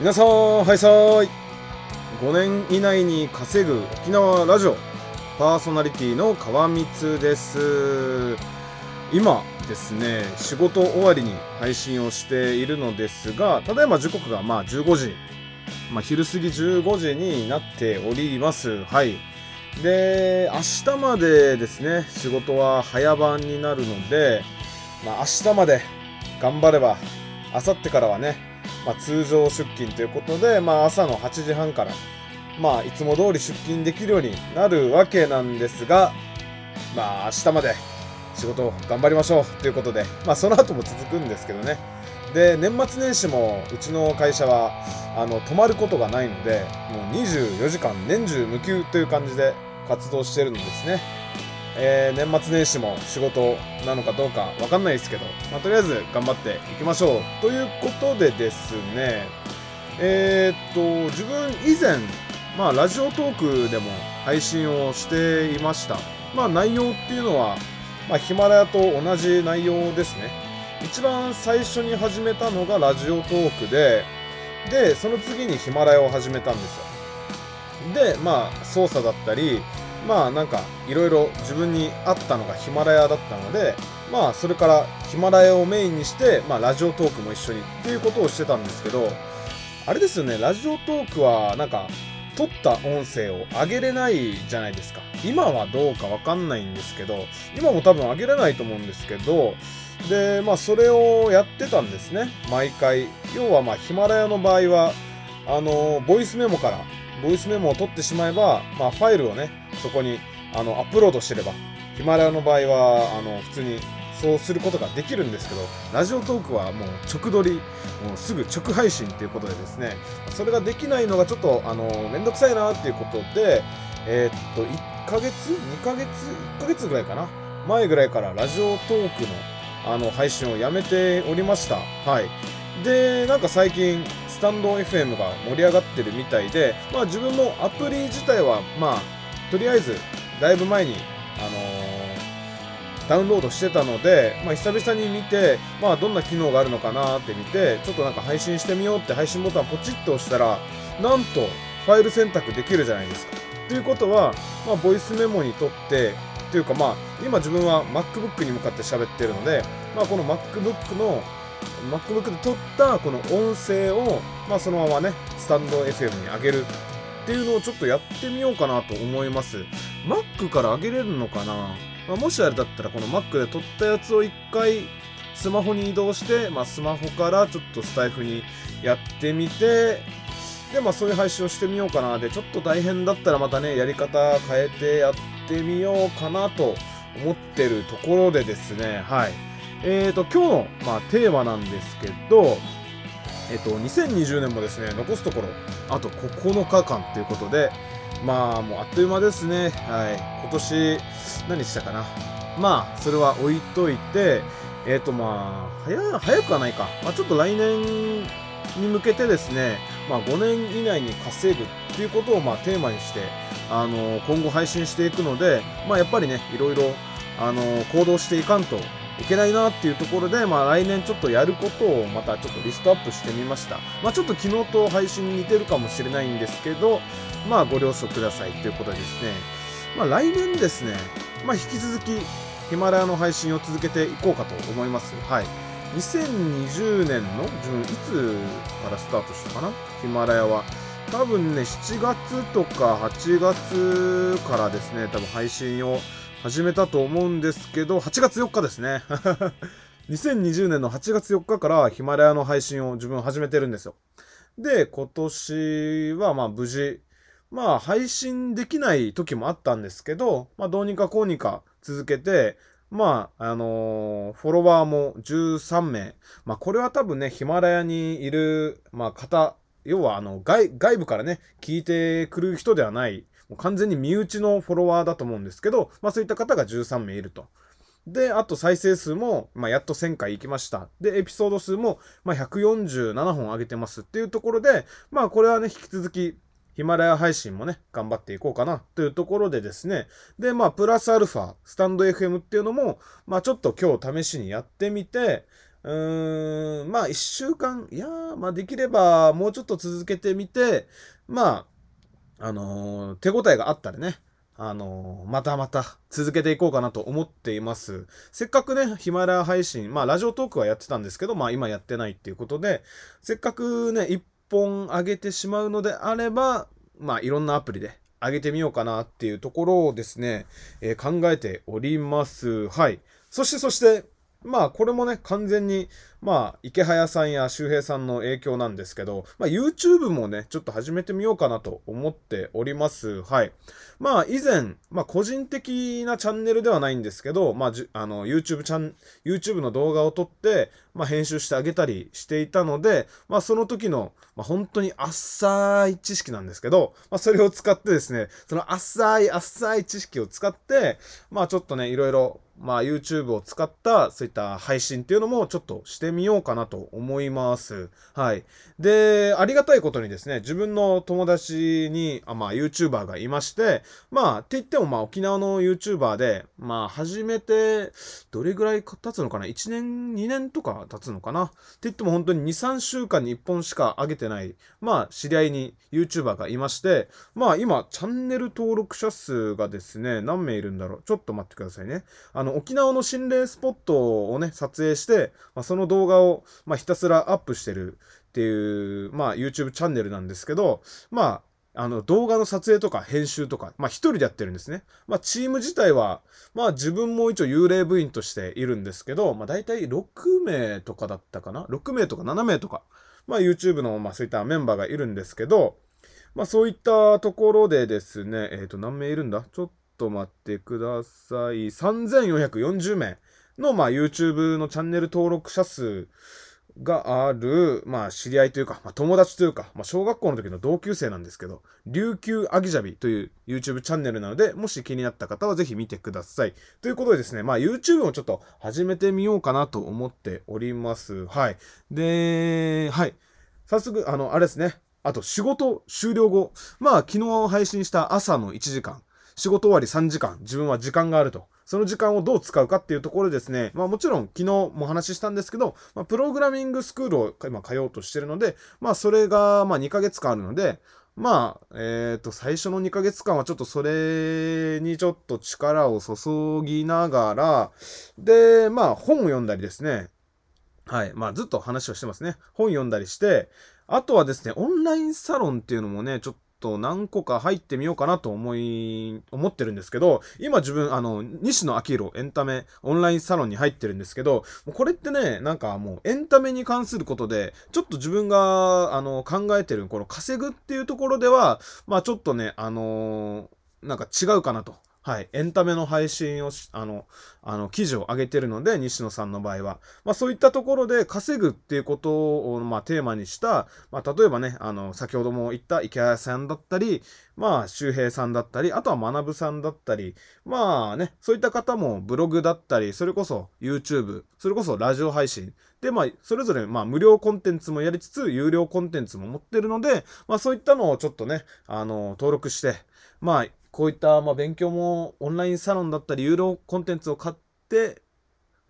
皆さん、はいさーい。5年以内に稼ぐ沖縄ラジオ、パーソナリティの川光です。今ですね、仕事終わりに配信をしているのですが、ただいま時刻がまあ15時、まあ、昼過ぎ15時になっております。はい。で、明日までですね、仕事は早番になるので、まあ、明日まで頑張れば、明後日からはね、まあ、通常出勤ということで、まあ、朝の8時半から、まあ、いつも通り出勤できるようになるわけなんですが、まあ、明日まで仕事頑張りましょうということで、まあ、その後も続くんですけどね。で、年末年始もうちの会社は、あの、止まることがないので、もう24時間年中無休という感じで活動してるんですね。えー、年末年始も仕事なのかどうかわかんないですけど、まあ、とりあえず頑張っていきましょう。ということでですね、えー、っと、自分以前、まあ、ラジオトークでも配信をしていました。まあ、内容っていうのは、ま、ヒマラヤと同じ内容ですね。一番最初に始めたのがラジオトークで、で、その次にヒマラヤを始めたんですよ。で、まあ、操作だったり、まあなんかいろいろ自分に合ったのがヒマラヤだったのでまあそれからヒマラヤをメインにして、まあ、ラジオトークも一緒にっていうことをしてたんですけどあれですよねラジオトークはなんか撮った音声を上げれないじゃないですか。今はどうかわかんないんですけど今も多分上げれないと思うんですけどでまあそれをやってたんですね毎回。要はまあヒマラヤの場合はあのボイスメモからボイスメモを取ってしまえば、まあ、ファイルをね、そこにあのアップロードしてれば、ヒマラヤの場合は、あの普通にそうすることができるんですけど、ラジオトークはもう直撮り、もうすぐ直配信ということでですね、それができないのがちょっと、あの、めんどくさいなっていうことで、えー、っと、1ヶ月 ?2 ヶ月 ?1 ヶ月ぐらいかな前ぐらいからラジオトークのあの配信をやめておりました。はい。で、なんか最近、スタンド FM が盛り上がってるみたいで、まあ自分もアプリ自体は、まあ、とりあえず、だいぶ前に、あのー、ダウンロードしてたので、まあ久々に見て、まあどんな機能があるのかなって見て、ちょっとなんか配信してみようって配信ボタンポチッと押したら、なんとファイル選択できるじゃないですか。ということは、まあボイスメモにとって、というかまあ今自分は MacBook に向かって喋ってるので、まあこの MacBook の MacBook で撮ったこの音声を、まあ、そのままね、スタンド FM に上げるっていうのをちょっとやってみようかなと思います。Mac から上げれるのかな、まあ、もしあれだったらこの Mac で撮ったやつを一回スマホに移動して、まあ、スマホからちょっとスタイフにやってみて、で、まあそういう配信をしてみようかな。で、ちょっと大変だったらまたね、やり方変えてやってみようかなと思ってるところでですね、はい。えーと、今日の、まあ、テーマなんですけど、えっ、と、2020年もですね、残すところ、あと9日間ということで、まあ、もうあっという間ですね。はい。今年、何したかな。まあ、それは置いといて、えっ、ー、と、まあ、早、早くはないか。まあ、ちょっと来年に向けてですね、まあ、5年以内に稼ぐっていうことを、まあ、テーマにして、あの今後配信していくので、まあ、やっぱりね、いろいろ、あの行動していかんといけないなっていうところで、まあ来年ちょっとやることをまたちょっとリストアップしてみました。まあちょっと昨日と配信に似てるかもしれないんですけど、まあご了承くださいということでですね、まあ来年ですね、まあ引き続きヒマラヤの配信を続けていこうかと思います。はい。2020年の自分いつからスタートしたかな？ヒマラヤは。多分ね、7月とか8月からですね、多分配信を始めたと思うんですけど、8月4日ですね。2020年の8月4日からヒマラヤの配信を自分始めてるんですよ。で、今年はまあ無事、まあ配信できない時もあったんですけど、まあどうにかこうにか続けて、まあ、あのー、フォロワーも13名。まあこれは多分ね、ヒマラヤにいる、まあ方、要はあの外、外部からね、聞いてくる人ではないもう完全に身内のフォロワーだと思うんですけど、まあそういった方が13名いると。で、あと再生数も、まあ、やっと1000回行きました。で、エピソード数も、まあ、147本上げてますっていうところで、まあ、これはね、引き続き、ヒマラヤ配信もね、頑張っていこうかなというところでですね。で、まあ、プラスアルファ、スタンド FM っていうのも、まあ、ちょっと今日試しにやってみて、うーん、まあ1週間、いやー、まあできればもうちょっと続けてみて、まあ、あのー手応えがあったらね、あのーまたまた続けていこうかなと思っています。せっかくね、ヒマラ配信、まあラジオトークはやってたんですけど、まあ今やってないっていうことで、せっかくね、一本上げてしまうのであれば、まあいろんなアプリで上げてみようかなっていうところをですね、えー考えております。はい。そしてそして、まあこれもね、完全に、まあ池早さんや周平さんの影響なんですけど、まあ YouTube もね、ちょっと始めてみようかなと思っております。はい。まあ以前、まあ個人的なチャンネルではないんですけど、まあじあの YouTube チャン、YouTube の動画を撮って、まあ編集してあげたりしていたので、まあその時の、まあ本当に浅い知識なんですけど、まあそれを使ってですね、その浅い浅い知識を使って、まあちょっとね、いろいろ、まあ YouTube を使ったそういった配信っていうのもちょっとしてみようかなと思います。はい。で、ありがたいことにですね、自分の友達に、あまあ YouTuber がいまして、まあって言ってもまあ沖縄の YouTuber で、まあ始めて、どれぐらい経つのかな ?1 年、2年とか経つのかな？って言っても本当に2、3週間に1本しか上げてない、まあ知り合いに YouTuber がいまして、まあ今チャンネル登録者数がですね、何名いるんだろう？ちょっと待ってくださいね。あの、沖縄の心霊スポットをね、撮影して、まあ、その動画を、まあ、ひたすらアップしてるっていう、まあ、YouTube チャンネルなんですけど、まあ、あの、動画の撮影とか編集とか、まあ、一人でやってるんですね。まあ、チーム自体は、まあ、自分も一応幽霊部員としているんですけど、まあ、大体6名とかだったかな ?6 名とか7名とか、まあ、YouTube の、まあ、そういったメンバーがいるんですけど、まあ、そういったところでですね、えっ、と、何名いるんだ？ちょっと待ってください。3440名の、まあ、YouTube のチャンネル登録者数がある、まあ、知り合いというか、まあ、友達というか、まあ、小学校の時の同級生なんですけど、琉球アギジャビという YouTube チャンネルなので、もし気になった方はぜひ見てください。ということでですね、まあ、YouTube をちょっと始めてみようかなと思っております。はい。で、はい。早速、あの、あれですね。あと、仕事終了後。まあ、昨日配信した朝の1時間。仕事終わり3時間。自分は時間があると。その時間をどう使うかっていうところですね。まあもちろん昨日もお話ししたんですけど、まあプログラミングスクールを今通おうとしてるので、まあそれがまあ2ヶ月間あるので、まあ、えっ、と、最初の2ヶ月間はちょっとそれにちょっと力を注ぎながら、で、まあ本を読んだりですね。はい。まあずっと話をしてますね。本読んだりして、あとはですね、オンラインサロンっていうのもね、ちょっとと何個か入ってみようかなと思い、思ってるんですけど、今自分、あの、西野明宏エンタメオンラインサロンに入ってるんですけど、これってね、なんかもうエンタメに関することで、ちょっと自分が、あの、考えてる、この稼ぐっていうところでは、まあちょっとね、あのなんか違うかなと。はい。エンタメの配信をし、あの、あの、記事を上げてるので、西野さんの場合は。まあそういったところで稼ぐっていうことを、まあテーマにした、まあ例えばね、あの、先ほども言った池谷さんだったり、まあ周平さんだったり、あとは学さんだったり、まあね、そういった方もブログだったり、それこそ YouTube、それこそラジオ配信。で、まあ、それぞれ、まあ、無料コンテンツもやりつつ、有料コンテンツも持ってるので、まあ、そういったのをちょっとね、あの、登録して、まあ、こういった、まあ、勉強もオンラインサロンだったり、有料コンテンツを買って、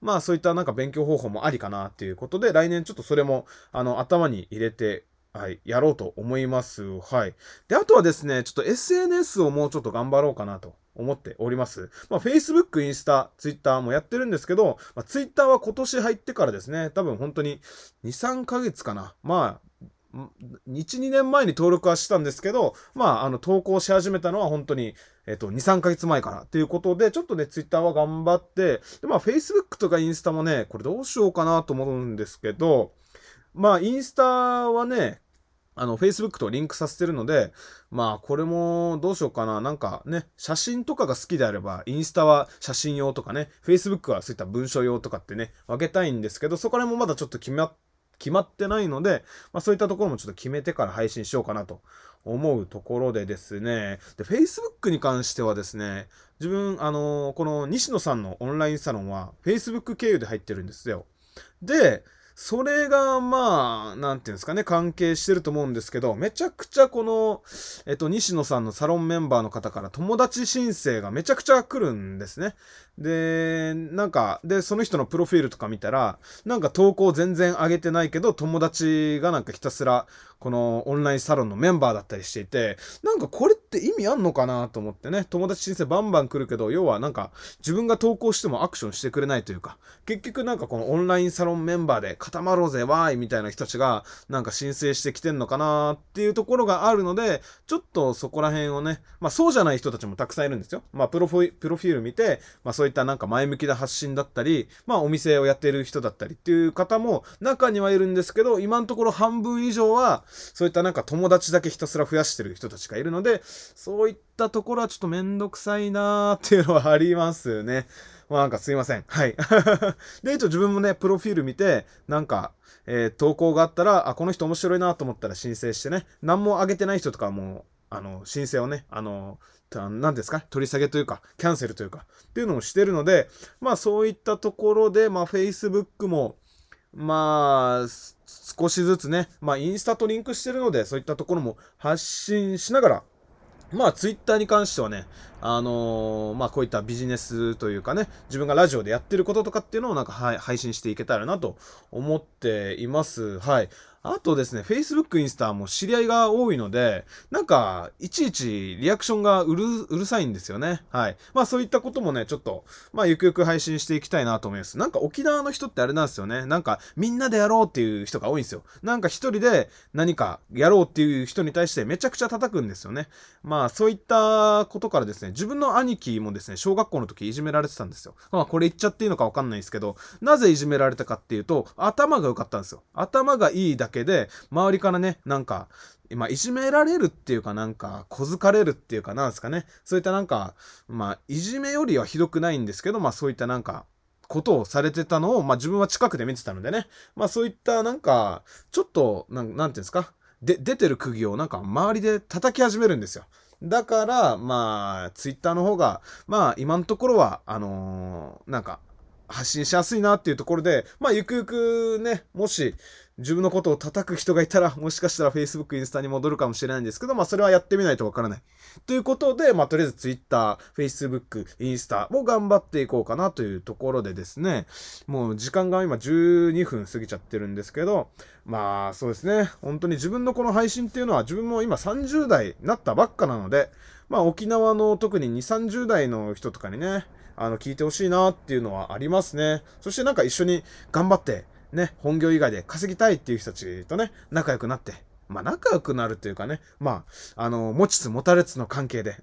まあ、そういったなんか勉強方法もありかなっていうことで、来年ちょっとそれも、あの、頭に入れて、はい、やろうと思います。はい。で、あとはですね、ちょっと SNS をもうちょっと頑張ろうかなと思っております。まあ、Facebook、インスタ、Twitter もやってるんですけど、まあ、Twitter は今年入ってからですね、多分本当に2、3ヶ月かな。まあ、1、2年前に登録はしたんですけど、まあ、あの、投稿し始めたのは本当に、えっと、2、3ヶ月前からっていうことで、ちょっとね、Twitter は頑張って、で、まあ、Facebook とかインスタもね、これどうしようかなと思うんですけど、まあ、インスタはね、あの、Facebook とリンクさせてるので、まあ、これも、どうしようかな。なんかね、写真とかが好きであれば、インスタは写真用とかね、Facebook はそういった文章用とかってね、分けたいんですけど、そこら辺もまだちょっと決まっ、決まってないので、まあそういったところもちょっと決めてから配信しようかなと思うところでですね、で、Facebook に関してはですね、自分、あのこの西野さんのオンラインサロンは、Facebook 経由で入ってるんですよ。で、それが、まあ、なんていうんですかね、関係してると思うんですけど、めちゃくちゃこの、えっと、西野さんのサロンメンバーの方から友達申請がめちゃくちゃ来るんですね。で、なんか、で、その人のプロフィールとか見たら、なんか投稿全然上げてないけど、友達がなんかひたすら、このオンラインサロンのメンバーだったりしていて、なんかこれって意味あんのかなと思ってね、友達申請バンバン来るけど、要はなんか自分が投稿してもアクションしてくれないというか、結局なんかこのオンラインサロンメンバーで固まろうぜ、わーいみたいな人たちがなんか申請してきてんのかなっていうところがあるので、ちょっとそこら辺をね、まあそうじゃない人たちもたくさんいるんですよ。まあプロフィール見て、まあそういったなんか前向きな発信だったり、まあお店をやってる人だったりっていう方も中にはいるんですけど、今のところ半分以上は、そういったなんか友達だけひたすら増やしてる人たちがいるので、そういったところはちょっとめんどくさいなーっていうのはありますね。まあなんかすいません。はい。で、一応自分もね、プロフィール見て、なんか、えー、投稿があったら、あ、この人面白いなと思ったら申請してね、何も上げてない人とかも、あの、申請をね、あの、何ですか？取り下げというか、キャンセルというか、っていうのをしてるので、まあそういったところで、まあ Facebook も、まあ、少しずつね、まあインスタとリンクしてるので、そういったところも発信しながら、まあ、ツイッターに関してはね、あの、まあ、こういったビジネスというかね、自分がラジオでやってることとかっていうのをなんか、はい、配信していけたらなと思っています。はい。あとですね、Facebook、インスタも知り合いが多いので、なんか、いちいちリアクションがうる、うるさいんですよね。はい。まあそういったこともね、ちょっと、まあゆくゆく配信していきたいなと思います。なんか沖縄の人ってあれなんですよね。なんか、みんなでやろうっていう人が多いんですよ。なんか一人で何かやろうっていう人に対してめちゃくちゃ叩くんですよね。まあそういったことからですね、自分の兄貴もですね、小学校の時いじめられてたんですよ。まあこれ言っちゃっていいのかわかんないんですけど、なぜいじめられたかっていうと、頭が良かったんですよ。頭がいいだけで、周りからね、なんか、まあ、いじめられるっていうかなんか、小づかれるっていうかなんですかね。そういったなんか、まあ、いじめよりはひどくないんですけど、まあそういったなんか、ことをされてたのを、まあ自分は近くで見てたのでね。まあそういったなんか、ちょっと、なん、なんていうんですか。で、出てる釘をなんか周りで叩き始めるんですよ。だから、まあ、ツイッターの方が、まあ今のところは、あのー、なんか、発信しやすいなっていうところで、まあ、ゆくゆくね、もし、自分のことを叩く人がいたら、もしかしたら Facebook、インスタに戻るかもしれないんですけど、まあそれはやってみないとわからない。ということで、まあとりあえず Twitter、Facebook、インスタも頑張っていこうかなというところでですね、もう時間が今12分過ぎちゃってるんですけど、まあそうですね、本当に自分のこの配信っていうのは自分も今30代になったばっかなので、まあ沖縄の特に2、30代の人とかにね、あの、聞いてほしいなっていうのはありますね。そしてなんか一緒に頑張って、ね、本業以外で稼ぎたいっていう人たちとね、仲良くなって、まあ仲良くなるというかね、まあ、あの、持ちつ持たれつの関係で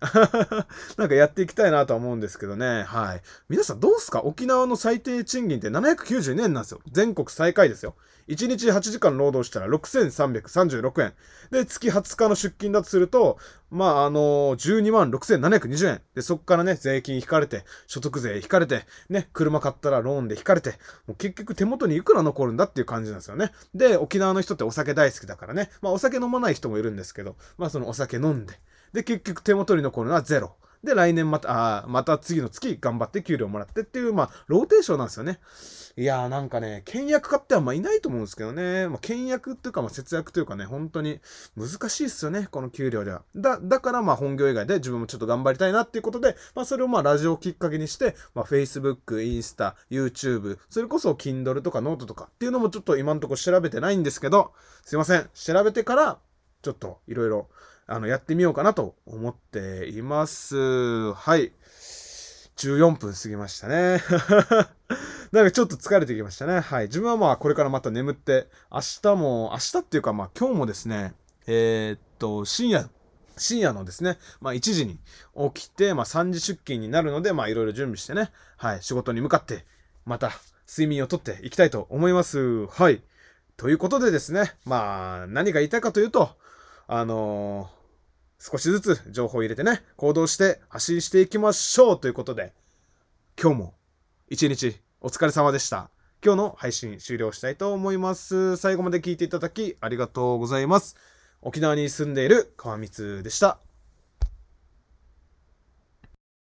なんかやっていきたいなとは思うんですけどね、はい。皆さんどうすか？沖縄の最低賃金って792円なんですよ。全国最下位ですよ。1日8時間労働したら6336円。で、月20日の出勤だとすると、まあ、あの12万6720円。で、そこからね、税金引かれて、所得税引かれて、ね、車買ったらローンで引かれて、もう結局手元にいくら残るんだっていう感じなんですよね。で、沖縄の人ってお酒大好きだからね、まあお酒飲まない人もいるんですけど、まあそのお酒飲んで、で、結局手元に残るのはゼロ。で、来年また、ああまた次の月頑張って給料もらってっていう、まあ、ローテーションなんですよね。いやーなんかね、倹約家ってあんまいないと思うんですけどね。まあ、倹約っていうか、まあ、節約というかね、本当に難しいっすよね、この給料では。だ、だからまあ本業以外で自分もちょっと頑張りたいなっていうことで、まあそれをまあラジオをきっかけにして、まあ Facebook、インスタ、YouTube、それこそ Kindle とかノートとかっていうのもちょっと今んとこ調べてないんですけど、すいません。調べてから、ちょっといろいろあの、やってみようかなと思っています。はい。14分過ぎましたね。なんかちょっと疲れてきましたね。はい。自分はまあこれからまた眠って、明日も、明日っていうかまあ今日もですね、えー、っと、深夜、深夜のですね、まあ1時に起きて、まあ3時出勤になるので、まあいろいろ準備してね、はい、仕事に向かって、また睡眠をとっていきたいと思います。はい。ということでですね、まあ何が言いたいかというと、あのー少しずつ情報を入れてね、行動して発信していきましょうということで、今日も一日お疲れ様でした。今日の配信終了したいと思います。最後まで聞いていただきありがとうございます。沖縄に住んでいる川光でした。